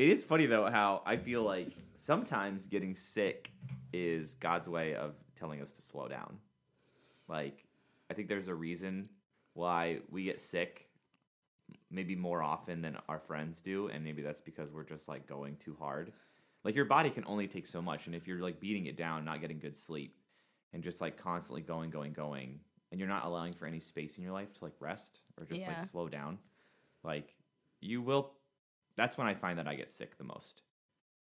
It is funny though how I feel like sometimes getting sick is God's way of telling us to slow down. Like I think there's a reason why we get sick maybe more often than our friends do and maybe that's because we're just like going too hard. Like your body can only take so much and if you're like beating it down, not getting good sleep and just like constantly going going going and you're not allowing for any space in your life to like rest or just Yeah. like slow down, like you will that's when I find that I get sick the most.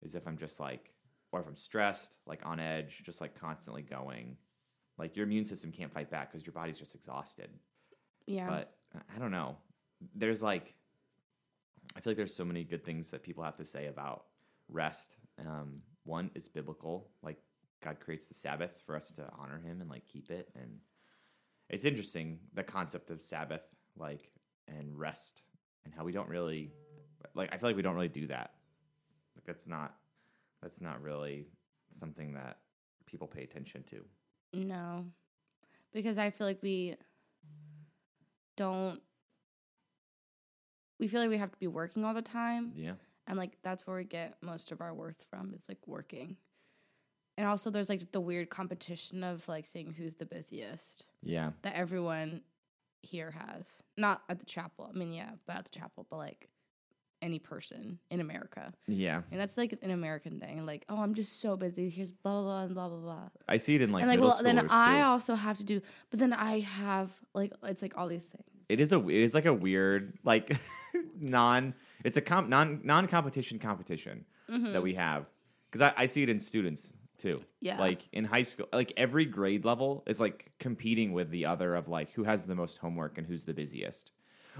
Is if I'm just like or if I'm stressed, like on edge, just like constantly going. Like your immune system can't fight back because your body's just exhausted. Yeah. But uh, I don't know. There's like I feel like there's so many good things that people have to say about rest. Um, one is biblical, like God creates the Sabbath for us to honor Him and like keep it, and it's interesting the concept of Sabbath, like and rest, and how we don't really like. I feel like we don't really do that. Like that's not that's not really something that people pay attention to. No, because I feel like we don't. We feel like we have to be working all the time, Yeah, and like that's where we get most of our worth from is like working. And also, there's like the weird competition of like seeing who's the busiest yeah, that everyone here has. Not at the chapel. I mean, yeah, but at the chapel, but like any person in America. yeah. And that's like an American thing. Like, oh, I'm just so busy. Here's blah blah blah and blah blah blah. I see it in like and like, well, then I too. also have to do. But then I have like it's like all these things. it is a it is like a weird like non it's a comp, non non competition competition that we have because I, I see it in students too Mm-hmm. Yeah. like in high school like every grade level is like competing with the other of like who has the most homework and who's the busiest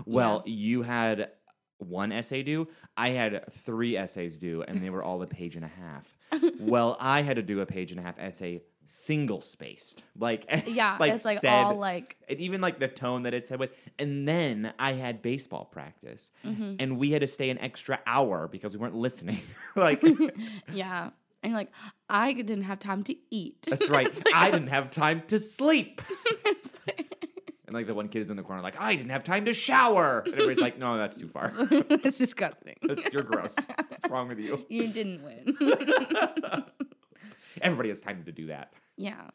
well you had one essay due i had three essays due and they were all a page and a half well i had to do a page and a half essay single spaced like Yeah, like it's like said- all like and even like the tone that it said with and then i had baseball practice Mm-hmm. and we had to stay an extra hour because we weren't listening like yeah. And you're like I didn't have time to eat. that's right like- i didn't have time to sleep like- and like the one kid is in the corner like i didn't have time to shower and everybody's like no that's too far it's disgusting. that's, you're gross what's wrong with you You didn't win. everybody has time to do that yeah.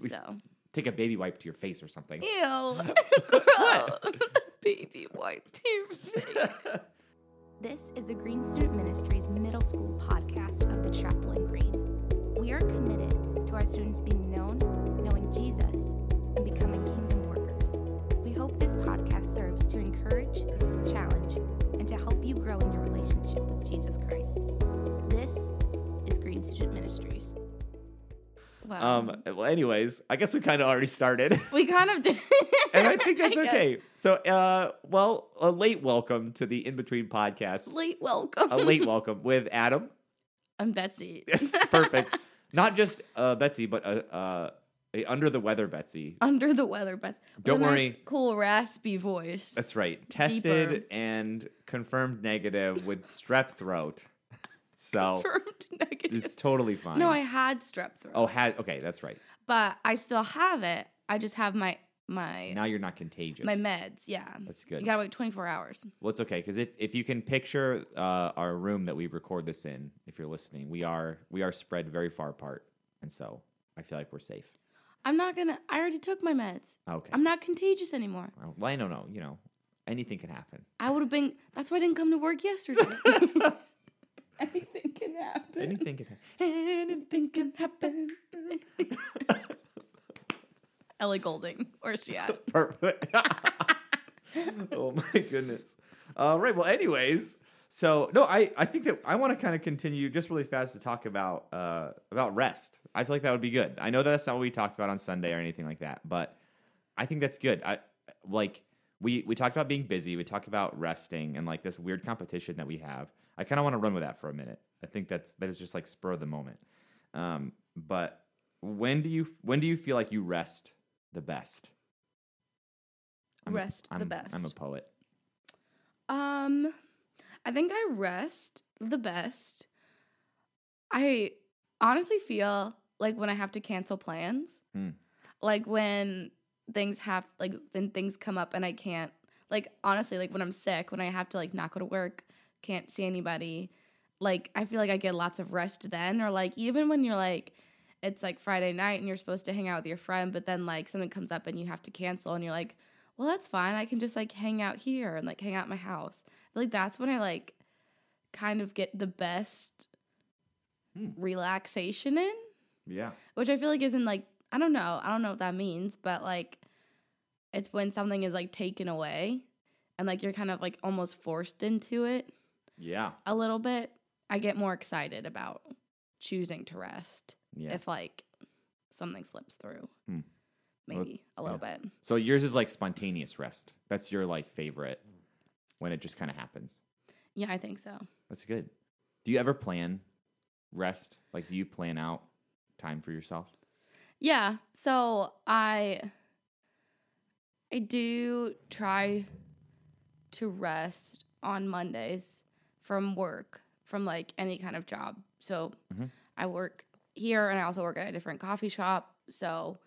least- So take a baby wipe to your face or something ew, gross. Baby wiped your face. This is the Green Student Ministries Middle School podcast of the Chapel in Green. We are committed to our students being known, hope this podcast serves to encourage, challenge, and to help you grow in your relationship with Jesus Christ. This is Green Student Ministries. Wow. um well anyways i guess we kind of already started we kind of did. and I think that's guess. okay. So, uh, well, a late welcome to the In Between podcast. Late welcome. A late welcome with Adam. I'm Betsy. Yes, perfect. Not just uh, Betsy, but uh, uh, under the weather Betsy. Under the weather, Betsy. With Don't nice, worry. cool raspy voice. That's right. Tested Deeper. and confirmed negative with strep throat. So confirmed negative. it's totally fine. No, I had strep throat. oh had okay, that's right. but I still have it. I just have my my Now you're not contagious. my meds. Yeah, That's good. You gotta wait 24 hours. Well, it's okay because if, if you can picture uh, our room that we record this in, if you're listening, we are we are spread very far apart, and so I feel like we're safe. I'm not gonna. I already took my meds. Okay. I'm not contagious anymore. Well, I don't know. You know, anything can happen. I would have been. That's why I didn't come to work yesterday. Anything can happen. Anything can happen. Anything can happen. Ellie Goulding, where's she at? Perfect. oh my goodness. All right. Well, anyways, so no, I I think that I want to kind of continue just really fast to talk about uh about rest. I feel like that would be good. I know that's not what we talked about on Sunday or anything like that, but I think that's good. I like we we talked about being busy. We talked about resting and like this weird competition that we have. I kind of want to run with that for a minute. I think that's that is just like spur of the moment. Um, but when do you when do you feel like you rest the best? I'm- Rest the I'm- best. I'm a poet. Um, I think I rest the best. I honestly feel like when I have to cancel plans, Hmm. like when things have like when things come up and I can't like honestly like when I'm sick, when I have to like not go to work, can't see anybody, like I feel like I get lots of rest then or like even when you're like it's like Friday night and you're supposed to hang out with your friend but then like something comes up and you have to cancel and you're like, "Well, that's fine. I can just like hang out here and like hang out at my house." Like that's when I like kind of get the best Hmm. relaxation in, Yeah. which I feel like isn't like I don't know. I don't know what that means, but like it's when something is like taken away and like you're kind of like almost forced into it Yeah. a little bit, I get more excited about choosing to rest Yeah. if like something slips through. Hmm. Maybe a little bit. so yours is like spontaneous rest. That's your like favorite when it just kind of happens. Yeah, I think so. That's good. Do you ever plan rest? Like, do you plan out time for yourself? Yeah, so I I do try to rest on Mondays from work, from like any kind of job. So Mhm. I work here and I also work at a different coffee shop. So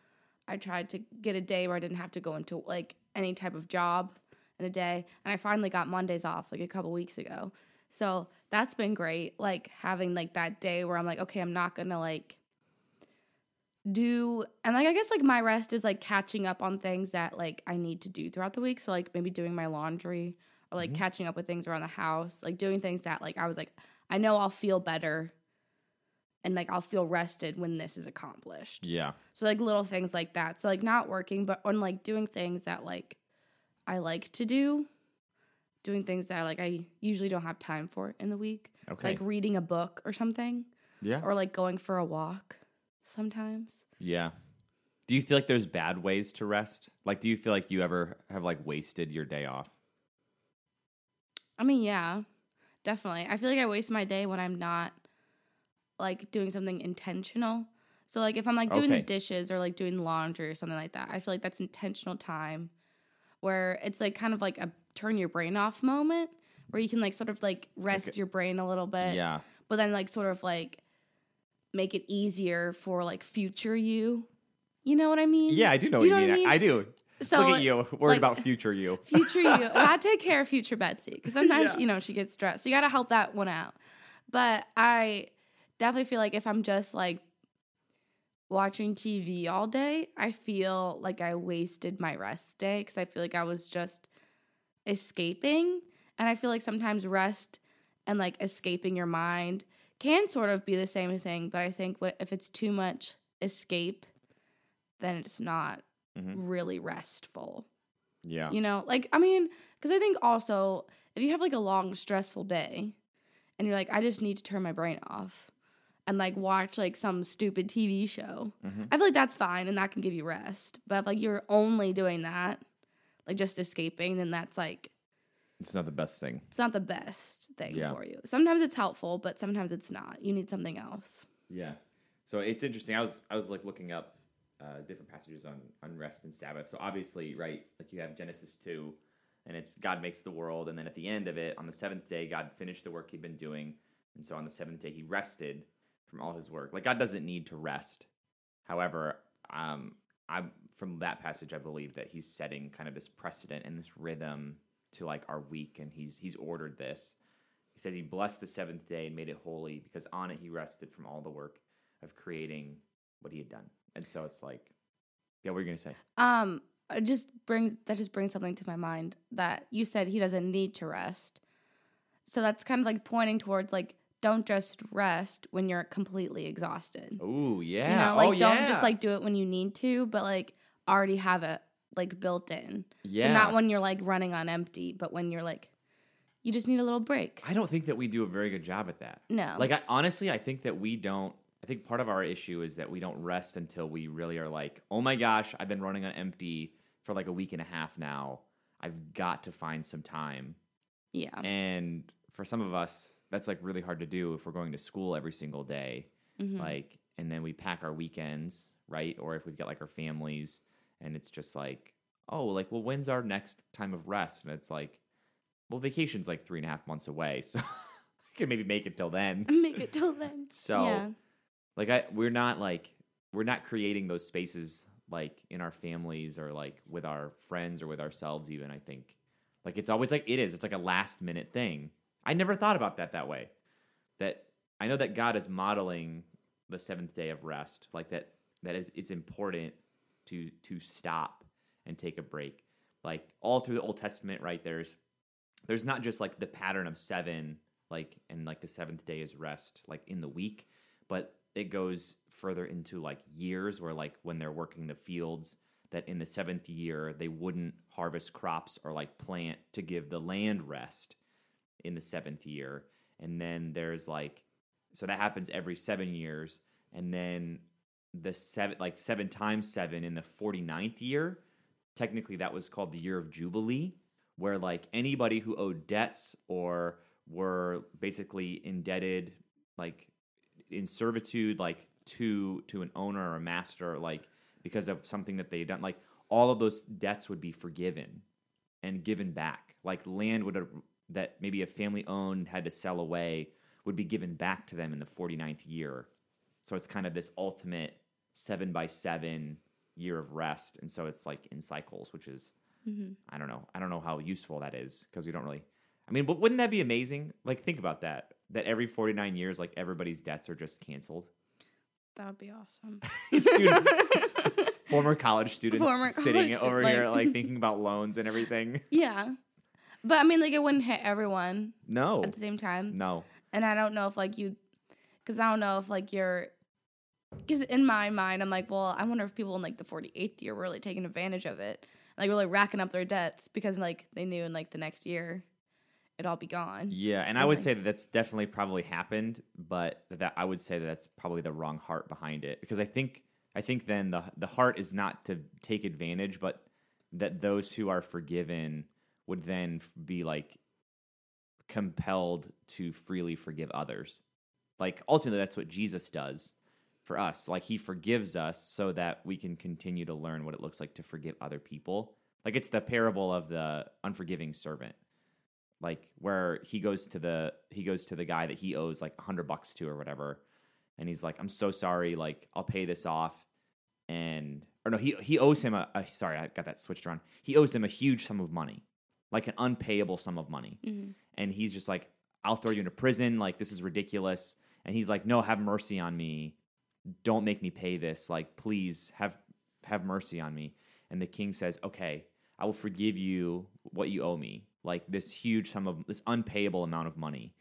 I tried to get a day where I didn't have to go into like any type of job in a day. And I finally got Mondays off like a couple weeks ago. So that's been great. Like having like that day where I'm like, okay, I'm not gonna like do and like I guess like my rest is like catching up on things that like I need to do throughout the week. So like maybe doing my laundry or like Mhm. catching up with things around the house, like doing things that like I was like I know I'll feel better and like I'll feel rested when this is accomplished. Yeah. So like little things like that. So like not working but on like doing things that like I like to do. Doing things that like I usually don't have time for in the week. Okay. Like reading a book or something yeah. or like going for a walk sometimes. Yeah. Do you feel like there's bad ways to rest? Like, do you feel like you ever have like wasted your day off? I mean, yeah, definitely. I feel like I waste my day when I'm not like doing something intentional. So like if I'm like doing Okay. the dishes or like doing laundry or something like that, I feel like that's intentional time where it's like kind of like a turn your brain off moment where you can like sort of like rest Okay. your brain a little bit, yeah. but then like sort of like make it easier for like future you. You know what I mean? Yeah, I do know Do what you you know mean. what I I, mean? do. So Look at you, worried like- about future you. future you. I take care of future Betsy because sometimes Yeah. you know she gets stressed. So you got to help that one out. But I definitely feel like if I'm just like watching TV all day, I feel like I wasted my rest day because I feel like I was just escaping. And I feel like sometimes rest and like escaping your mind can sort of be the same thing. But I think what if it's too much escape, then it's not Mhm. really restful. Yeah. You know, like I mean, because I think also if you have like a long stressful day, and you're like, I just need to turn my brain off, and like watch like some stupid TV show, Mhm. I feel like that's fine and that can give you rest. But if like you're only doing that, like just escaping, then that's like It's not the best thing. it's not the best thing Yeah. for you. Sometimes it's helpful, but sometimes it's not. You need something else. Yeah. So it's interesting. I was I was like looking up uh, different passages on on rest and Sabbath. So obviously, right, like you have Genesis two, and it's God makes the world, and then at the end of it, on the seventh day, God finished the work He'd been doing, and so on the seventh day, He rested from all His work. Like God doesn't need to rest. However, um, I from that passage, I believe that He's setting kind of this precedent and this rhythm to like our week, and He's He's ordered this. He says he blessed the seventh day and made it holy because on it he rested from all the work of creating what he had done. And so it's like, yeah, what are you gonna say? Um, it just brings that just brings something to my mind that you said he doesn't need to rest. So that's kind of like pointing towards like don't just rest when you're completely exhausted. Oh yeah, You know, like oh, don't yeah. just like do it when you need to, but like already have it like built in. yeah. So not when you're like running on empty, but when you're like you just need a little break. I don't think that we do a very good job at that. No. Like I honestly, I think that we don't. I think part of our issue is that we don't rest until we really are like, oh my gosh, I've been running on empty for like a week and a half now. I've got to find some time. yeah. And for some of us, that's like really hard to do if we're going to school every single day. Mhm. like and then we pack our weekends right or if we've got like our families and it's just like oh like well when's our next time of rest and it's like well vacation's like three and a half months away so i can maybe make it till then Make it till then. so yeah. like i we're not like we're not creating those spaces like in our families or like with our friends or with ourselves even i think like it's always like it is it's like a last minute thing i never thought about that that way that I know that God is modeling the seventh day of rest, like that that it's, it's important to to stop and take a break. Like all through the Old Testament, right? There's there's not just like the pattern of seven, like and like the seventh day is rest, like in the week, but it goes further into like years where like when they're working the fields that in the seventh year they wouldn't harvest crops or like plant to give the land rest in the seventh year. And then there's like so that happens every seven years. And then the seven like seven times seven in the 49th year technically that was called the year of jubilee where like anybody who owed debts or were basically indebted like in servitude like to to an owner or a master like because of something that they had done like all of those debts would be forgiven and given back. Like land would that maybe a family owned had to sell away would be given back to them in the 49th year so it's kind of this ultimate seven by seven year of rest and so it's like in cycles which is Mm-hmm. i don't know i don't know how useful that is because we don't really i mean but wouldn't that be amazing like think about that that every 49 years like everybody's debts are just canceled That would be awesome. Student- former college students Former sitting college over here like- like thinking about loans and everything yeah. But I mean, like, it wouldn't hit everyone no at the same time. no And I don't know if, like, you, because I don't know if, like, you're, because in my mind, I'm like, well, I wonder if people in, like, the 48th year were really taking advantage of it, like, really racking up their debts because, like, they knew in, like, the next year it'd all be gone. Yeah, and I would Okay. say that that's definitely probably happened, but that I would say that that's probably the wrong heart behind it because I think I think then the the heart is not to take advantage, but that those who are forgiven would then be like compelled to freely forgive others. Like ultimately that's what Jesus does for us. Like he forgives us so that we can continue to learn what it looks like to forgive other people. Like it's the parable of the unforgiving servant like where he goes to the he goes to the guy that he owes like a hundred bucks to or whatever, and he's like, "I'm so sorry, like I'll pay this off," and or no, he he owes him a, a sorry, I got that switched around. He owes him a huge sum of money, like an unpayable sum of money, Mhm. and he's just like, "I'll throw you into prison, like this is ridiculous," and he's like, "No, have mercy on me, don't make me pay this, like please have have mercy on me," and the king says, "Okay." I will forgive you what you owe me, like this huge sum of this unpayable amount of money.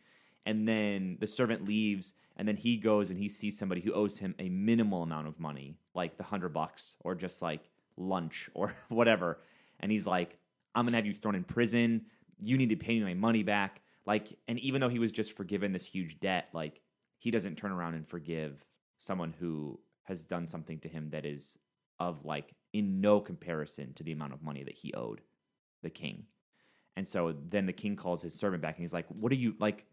And then the servant leaves, and then he goes and he sees somebody who owes him a minimal amount of money, like the hundred bucks or just like lunch or whatever. And he's like, I'm gonna have you thrown in prison. You need to pay me my money back. Like, and even though he was just forgiven this huge debt, like he doesn't turn around and forgive someone who has done something to him that is of like in no comparison to the amount of money that he owed the king. And so then the king calls his servant back and he's like, What are you like?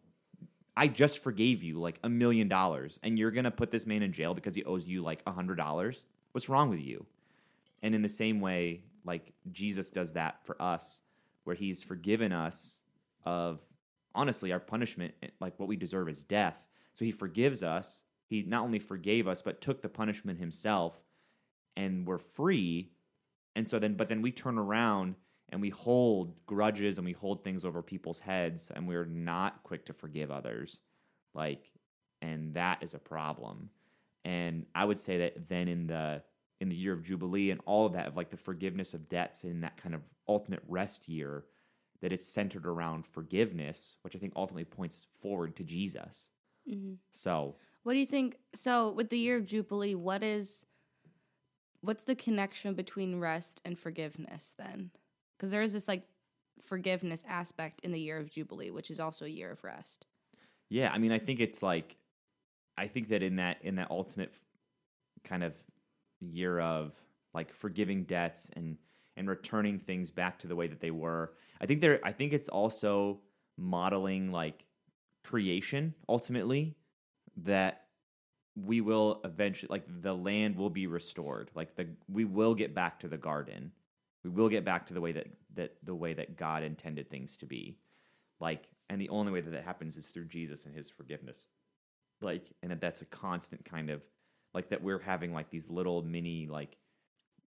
I just forgave you like a million dollars and you're going to put this man in jail because he owes you like a hundred dollars? What's wrong with you? And in the same way, like Jesus does that for us, where he's forgiven us of honestly our punishment, eh, like what we deserve is death. So he forgives us. He not only forgave us, but took the punishment himself and we're free. And so then, but then we turn around and we hold grudges and we hold things over people's heads and we're not quick to forgive others. Like, and that is a problem. And I would say that then in the in the year of Jubilee and all of that, of like the forgiveness of debts in that kind of ultimate rest year, that it's centered around forgiveness, which I think ultimately points forward to Jesus. Mhm. So What do you think? So, with the year of Jubilee, what is what's the connection between rest and forgiveness then? Because there is this like forgiveness aspect in the year of Jubilee, which is also a year of rest. Yeah, I mean, I think it's like, I think that in that in that ultimate kind of year of like forgiving debts and and returning things back to the way that they were, I think there, I think it's also modeling like creation ultimately that we will eventually like the land will be restored. Like the we will get back to the garden. We will get back to the way that that the way that god intended things to be. Like and the only way that that happens is through jesus and his forgiveness. Like and that that's a constant kind of like that we're having like these little mini like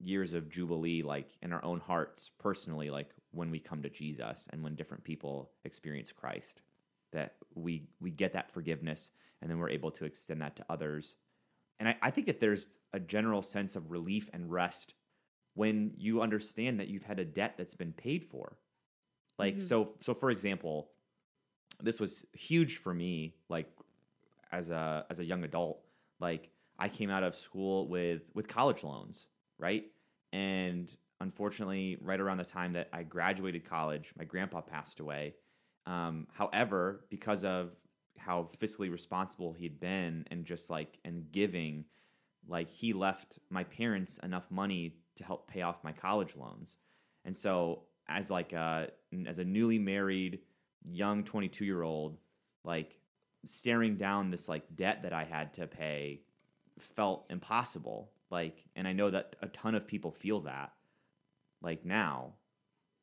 years of jubilee like in our own hearts personally like when we come to jesus and when different people experience christ that we we get that forgiveness and then we're able to extend that to others. And I, I think that there's a general sense of relief and rest when you understand that you've had a debt that's been paid for. Like Mhm. so so for example, this was huge for me like as a as a young adult. Like I came out of school with with college loans, right? And unfortunately, right around the time that I graduated college, my grandpa passed away. Um, however, because of how fiscally responsible he'd been and just like and giving, like he left my parents enough money to help pay off my college loans. And so as like a as a newly married young 22 year old, like staring down this like debt that I had to pay felt impossible. Like, and I know that a ton of people feel that like now,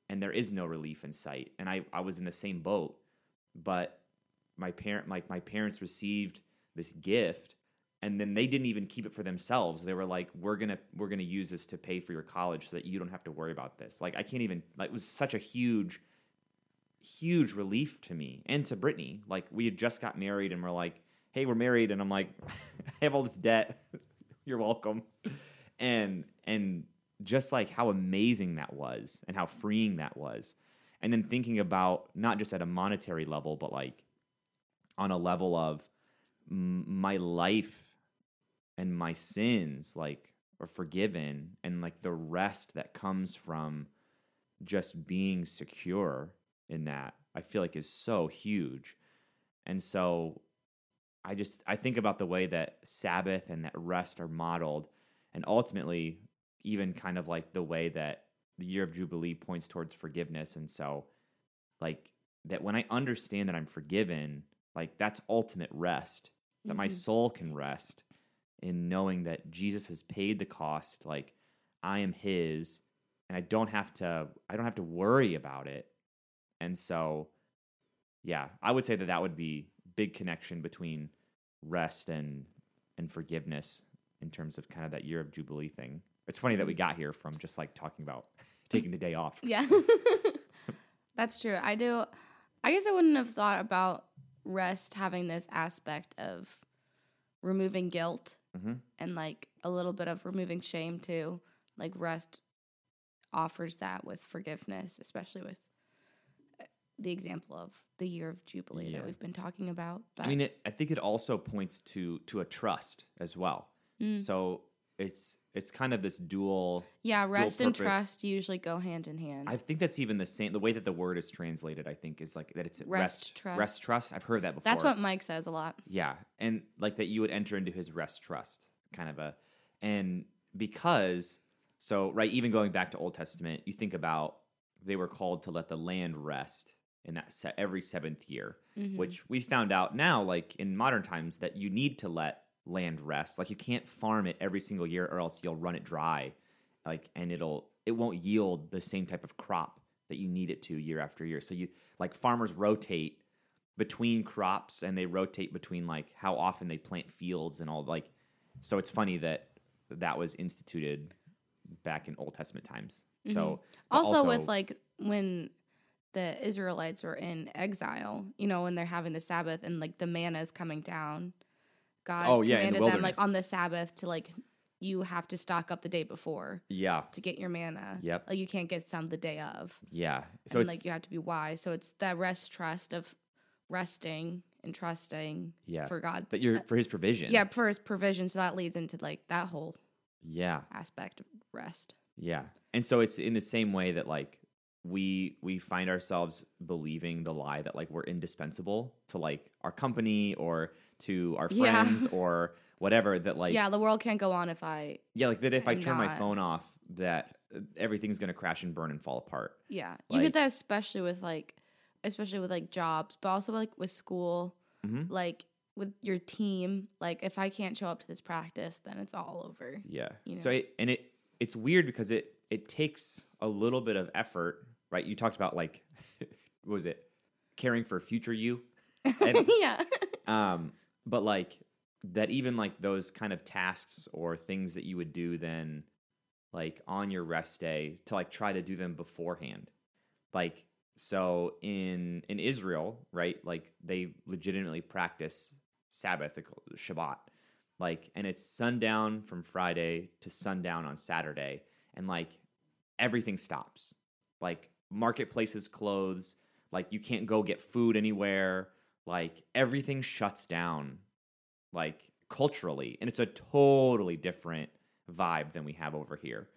and there is no relief in sight. And I, I was in the same boat, but my parent, like my parents received this gift and then they didn't even keep it for themselves. They were like, we're to, we're to use this to pay for your college so that you don't have to worry about this. Like, I can't even, like, it was such a huge, huge relief to me and to Brittany. Like, we had just got married and we're like, hey, we're married. And I'm like, I have all this debt. You're welcome. And, and just like how amazing that was and how freeing that was. And then thinking about not just at a monetary level, but like on a level of my life and my sins, like, are forgiven, and like the rest that comes from just being secure in that, I feel like is so huge. And so I just I think about the way that Sabbath and that rest are modeled, and ultimately even kind of like the way that the year of Jubilee points towards forgiveness. And so like that when I understand that I'm forgiven, like that's ultimate rest. That my Mhm. soul can rest in knowing that Jesus has paid the cost, like I am his and I don't have to I don't have to worry about it. And so yeah, I would say that that would be big connection between rest and and forgiveness in terms of kind of that year of jubilee thing. It's funny that we got here from just like talking about taking the day off. Yeah. That's true. I do. I guess I wouldn't have thought about rest having this aspect of removing guilt Mhm. and like a little bit of removing shame too. Like rest offers that with forgiveness, especially with the example of the year of Jubilee Yeah. that we've been talking about. I mean, it, I think it also points to to a trust as well. Mm. So it's it's kind of this dual. yeah, rest and trust usually go hand in hand. I think that's even the same. The way that the word is translated, I think, is like that it's Rest, rest, trust. rest, trust. I've heard that before. That's what Mike says a lot. Yeah, and like that you would enter into his rest trust, kind of a, and because so right, even going back to Old Testament, you think about they were called to let the land rest in that se- every seventh year, Mhm. which we found out now, like in modern times, that you need to let land rest. Like you can't farm it every single year, or else you'll run it dry, like and it'll it won't yield the same type of crop that you need it to year after year. So you like farmers rotate between crops and they rotate between like how often they plant fields and all like so it's funny that that was instituted back in Old Testament times. So but Mm-hmm. also, with like when the Israelites were in exile, you know, when they're having the Sabbath and like the manna is coming down, God Oh, yeah, in the commanded them like on the Sabbath to like you have to stock up the day before yeah, to get your manna. Yep. Like you can't get some the day of. yeah. So and it's like you have to be wise. So it's that rest trust of resting and trusting yeah for God's But you're for his provision. yeah, for his provision. So that leads into like that whole Yeah. aspect of rest. Yeah. And so it's in the same way that like we we find ourselves believing the lie that like we're indispensable to like our company or to our Yeah. friends or whatever that like yeah, the world can't go on if I yeah like that if I turn my phone off that everything's going to crash and burn and fall apart. Yeah, you Like- get that especially with like, especially with like jobs, but also like with school, Mhm. like with your team. Like, if I can't show up to this practice, then it's all over. Yeah. You So know? it, and it it's weird because it it takes a little bit of effort, right? You talked about like what was it? Caring for future you. And- yeah, um but like that even like those kind of tasks or things that you would do then like on your rest day to like try to do them beforehand like so in in Israel, right, like they legitimately practice Sabbath, they call it Shabbat, like, and it's sundown from Friday to sundown on Saturday, and like everything stops, like marketplaces close, like you can't go get food anywhere, like everything shuts down, like culturally, and it's a totally different vibe than we have over here.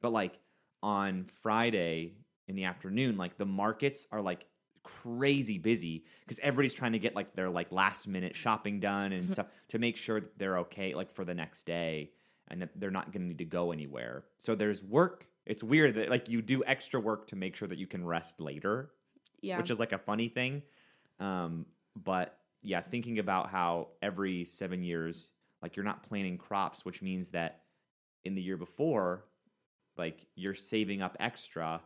But like on Friday in the afternoon, like the markets are like crazy busy because everybody's trying to get like their like last minute shopping done and mm-hmm. stuff to make sure that they're okay like for the next day and that they're not going to need to go anywhere. So there's work. It's weird that like you do extra work to make sure that you can rest later, Yeah. which is like a funny thing. Um, but yeah, thinking about how every seven years, like you're not planting crops, which means that in the year before, like you're saving up extra,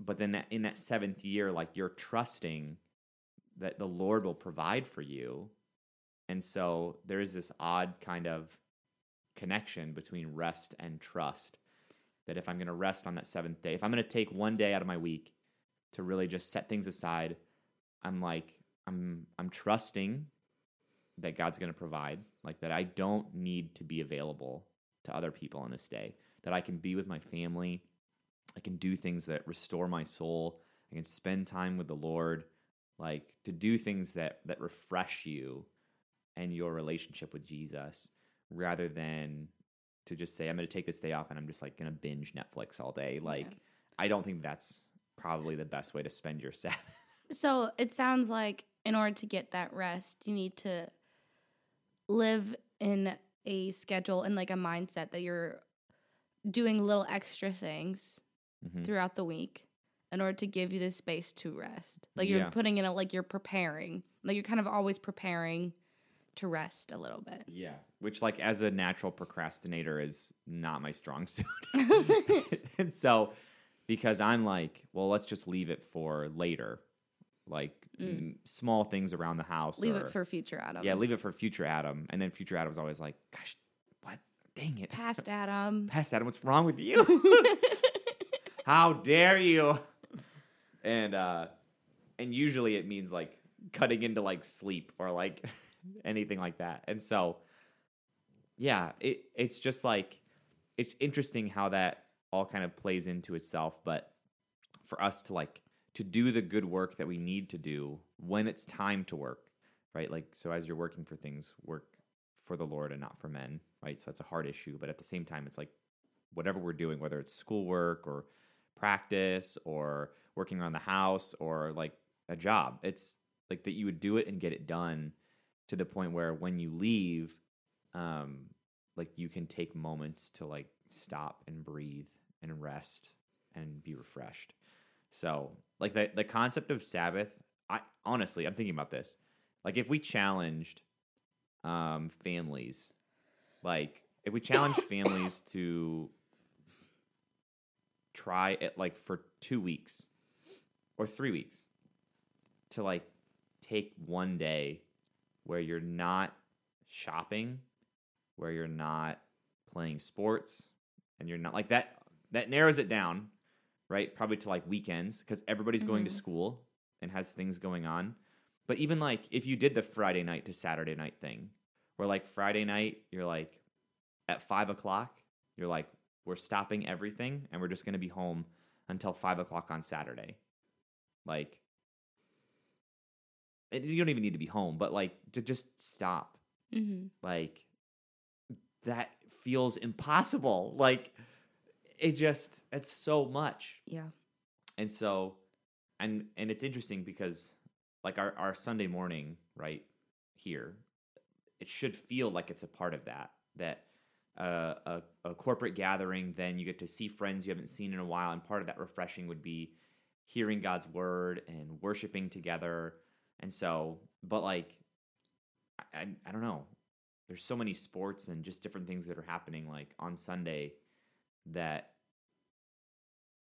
but then that, in that seventh year, like you're trusting that the Lord will provide for you. And so there is this odd kind of connection between rest and trust. That if I'm going to rest on that seventh day, if I'm going to take one day out of my week to really just set things aside, I'm like, I'm I'm trusting that God's going to provide, like that I don't need to be available to other people on this day, that I can be with my family, I can do things that restore my soul, I can spend time with the Lord, like to do things that that refresh you and your relationship with Jesus rather than to just say I'm going to take this day off and I'm just like going to binge Netflix all day. Like Yeah. I don't think that's probably the best way to spend your Sabbath. So it sounds like in order to get that rest, you need to live in a schedule and like a mindset that you're doing little extra things Mhm. throughout the week in order to give you the space to rest. Like you're Yeah. putting in a like you're preparing. Like you're kind of always preparing to rest a little bit. Yeah, which like as a natural procrastinator is not my strong suit. and so because I'm like, well, let's just leave it for later. Like mm, small things around the house. Leave or- it for future Adam. Yeah, leave it for future Adam. And then future Adam's always like, gosh, what? Dang it. past Adam. Past Adam, what's wrong with you? How dare you? And uh and usually it means like cutting into like sleep or like anything like that. And so yeah, it it's just like it's interesting how that all kind of plays into itself, but for us to like to do the good work that we need to do when it's time to work, right? Like so as you're working for things, work for the Lord and not for men, right? So that's a hard issue, but at the same time it's like whatever we're doing, whether it's schoolwork or practice or working around the house or like a job, it's like that you would do it and get it done to the point where when you leave, um, like you can take moments to like stop and breathe and rest and be refreshed. So, like the the concept of Sabbath, I honestly, I'm thinking about this. Like if we challenged um families, like if we challenged families to try it like for 2 weeks or 3 weeks to like take one day where you're not shopping, where you're not playing sports, and you're not like that. That narrows it down, right? Probably to like weekends because everybody's going to Mhm. school and has things going on. But even like if you did the Friday night to Saturday night thing, where like Friday night you're like at five o'clock, you're like we're stopping everything and we're just gonna be home until five o'clock on Saturday. Like and you don't even need to be home, but like to just stop. Mm-hmm. Like that feels impossible. Like it just it's so much. Yeah. And so and and it's interesting because like our, our Sunday morning, right, here, it should feel like it's a part of that. That uh, a, a corporate gathering, then you get to see friends you haven't seen in a while, and part of that refreshing would be hearing God's word and worshiping together. And so, but like, I, I, don't know. There's so many sports and just different things that are happening like on Sunday that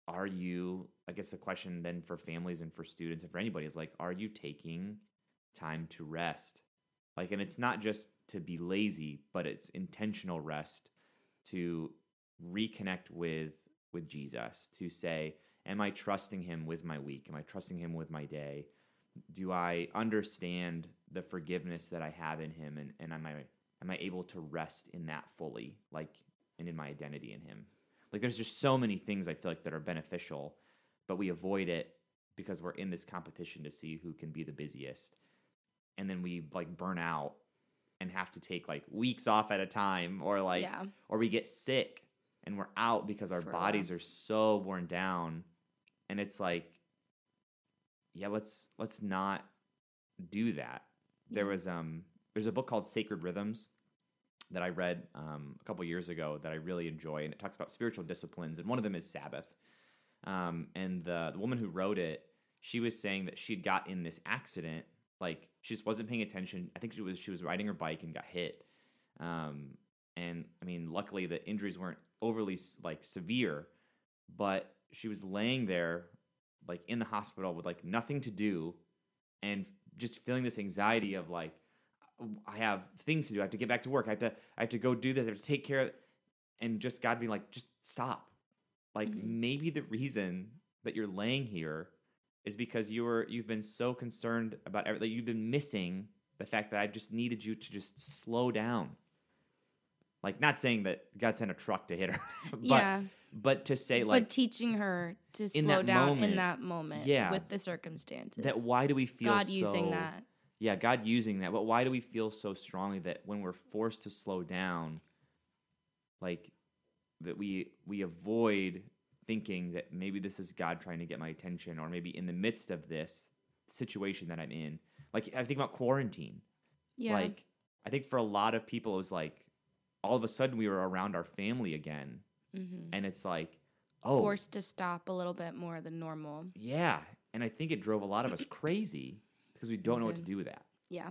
are you i guess the question then for families and for students and for anybody is like are you taking time to rest like and it's not just to be lazy but it's intentional rest to reconnect with with jesus to say am I trusting him with my week? Am I trusting him with my day? Do I understand the forgiveness that I have in him and, and am I am I able to rest in that fully, like and in my identity in him? Like there's just so many things I feel like that are beneficial, but we avoid it because we're in this competition to see who can be the busiest. And then we like burn out and have to take like weeks off at a time or like Yeah. or we get sick and we're out because our For bodies are so worn down and it's like yeah let's let's not do that. There was um there's a book called sacred rhythms that i read um, a couple years ago that i really enjoy and it talks about spiritual disciplines and one of them is sabbath. Um, and the, the woman who wrote it she was saying that she'd got in this accident like she just wasn't paying attention. I think she was she was riding her bike and got hit. Um, and I mean, luckily the injuries weren't overly like severe, but she was laying there like in the hospital with like nothing to do, and just feeling this anxiety of like, I have things to do. I have to get back to work. I have to I have to go do this. I have to take care of, and just God being like, just stop. Like Mhm. maybe the reason that you're laying here is because you were you've been so concerned about everything. You've been missing the fact that I just needed you to just slow down. Like not saying that God sent a truck to hit her, but yeah. but to say like but teaching her to slow down moment, in that moment yeah. with the circumstances. that why do we feel God so, using that. Yeah, God using that. But why do we feel so strongly that when we're forced to slow down, like that we we avoid thinking that maybe this is God trying to get my attention, or maybe in the midst of this situation that I'm in. Like I think about quarantine. Yeah. Like I think for a lot of people it was like all of a sudden we were around our family again. hmm And it's like, oh Forced to stop a little bit more than normal. yeah. And I think it drove a lot of us crazy because we don't know what to do with that. Yeah.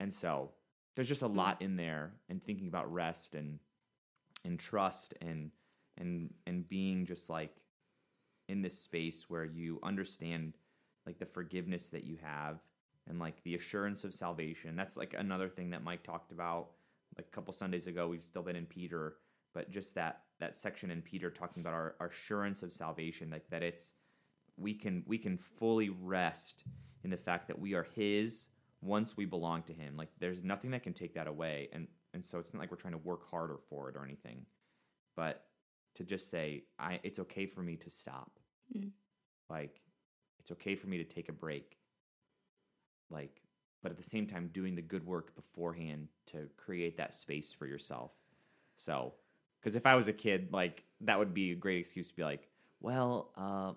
And so there's just a Mm. lot in there and thinking about rest and and trust and and and being just like in this space where you understand like the forgiveness that you have and like the assurance of salvation. That's like another thing that Mike talked about like a couple Sundays ago. We've still been in Peter, but just that that section in Peter talking about our, our assurance of salvation, like that it's we can we can fully rest in the fact that we are his once we belong to him like there's nothing that can take that away and and so it's not like we're trying to work harder for it or anything but to just say i it's okay for me to stop Mm. like it's okay for me to take a break like but at the same time doing the good work beforehand to create that space for yourself so because if i was a kid like that would be a great excuse to be like well uh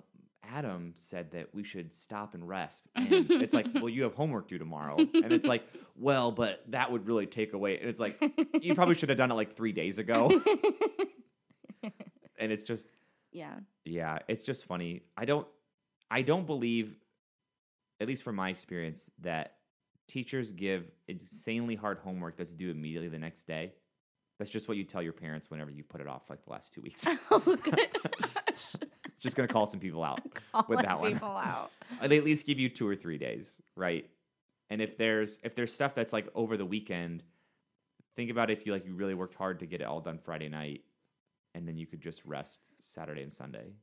adam said that we should stop and rest and it's like well you have homework due tomorrow and it's like well but that would really take away and it's like you probably should have done it like three days ago and it's just yeah. yeah, it's just funny. I don't I don't believe at least from my experience that teachers give insanely hard homework that's due immediately the next day. That's just what you tell your parents whenever you put it off like the last 2 weeks. oh just to call some people out. Calling that one. people out. They at least give you 2 or 3 days, right? And if there's if there's stuff that's like over the weekend, think about if you like you really worked hard to get it all done Friday night and then you could just rest Saturday and Sunday.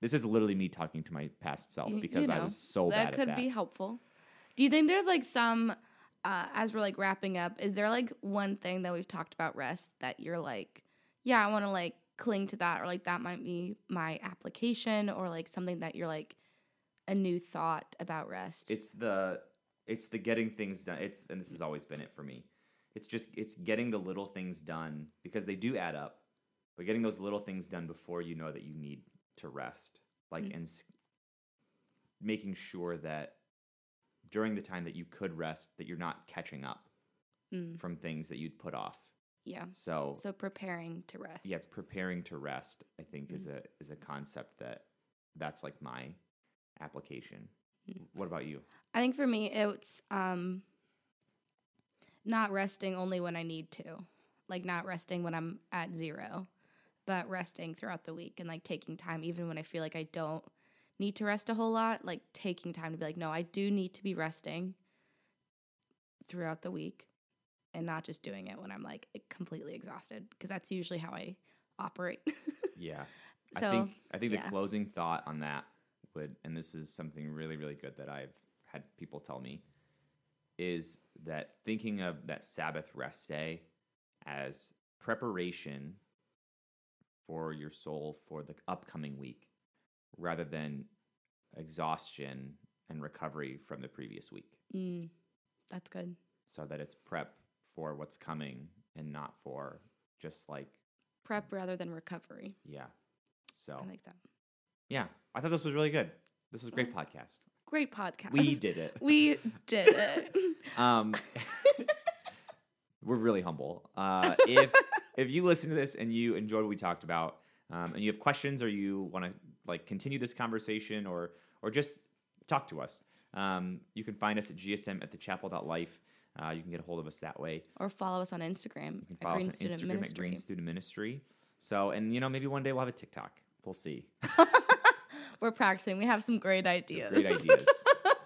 This is literally me talking to my past self because you I was so that bad could at that. be helpful. Do you think there's like some uh, as we're like wrapping up, is there like one thing that we've talked about rest that you're like, yeah, I want to like cling to that or like that might be my application or like something that you're like a new thought about rest? it's the it's the getting things done. It's and this has always been it for me. It's just it's getting the little things done because they do add up. But getting those little things done before you know that you need to rest, like Mm. and making sure that during the time that you could rest, that you're not catching up Mm, from things that you'd put off. yeah. So, So preparing to rest. yeah, preparing to rest, I think is a is a concept that that's like my application. Mm. What about you? I think for me, it's um, not resting only when I need to, like not resting when I'm at zero, but resting throughout the week and like taking time, even when I feel like I don't need to rest a whole lot, like taking time to be like, no, I do need to be resting throughout the week and not just doing it when I'm like completely exhausted, because that's usually how I operate. Yeah. So, I think I think yeah. the closing thought on that would, and this is something really really good that I've had people tell me, is that thinking of that Sabbath rest day as preparation for your soul for the upcoming week, rather than exhaustion and recovery from the previous week, Mm, that's good. so that it's prep for what's coming and not for just like Prep rather than recovery. yeah. So I like that. yeah, I thought this was really good. This was a great podcast. Great podcast. We did it. We did it. Um, we're really humble. Uh, if if you listen to this and you enjoyed what we talked about, um, and you have questions or you want to like continue this conversation or or just talk to us, um, you can find us at gsm at the thechapel.life. Uh, you can get a hold of us that way. or follow us on Instagram You can at follow Green us on Instagram Ministry. at Green Student Ministry. So, and you know, maybe one day we'll have a TikTok. We'll see. We're practicing. We have some great ideas. Great ideas.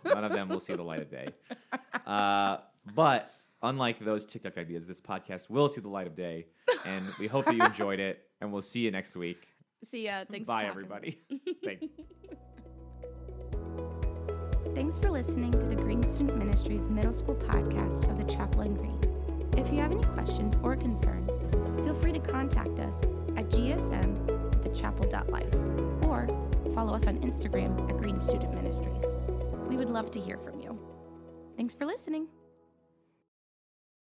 None of them will see the light of day. Uh, but unlike those TikTok ideas, this podcast will see the light of day. And we hope that you enjoyed it. And we'll see you next week. See ya. Thanks. Bye, having everybody. Thanks. Thanks for listening to the Green Student Ministries Middle School podcast of the Chapel in Green. If you have any questions or concerns, feel free to contact us at gsm at thechapel.life or follow us on Instagram at Green Student Ministries. We would love to hear from you. Thanks for listening.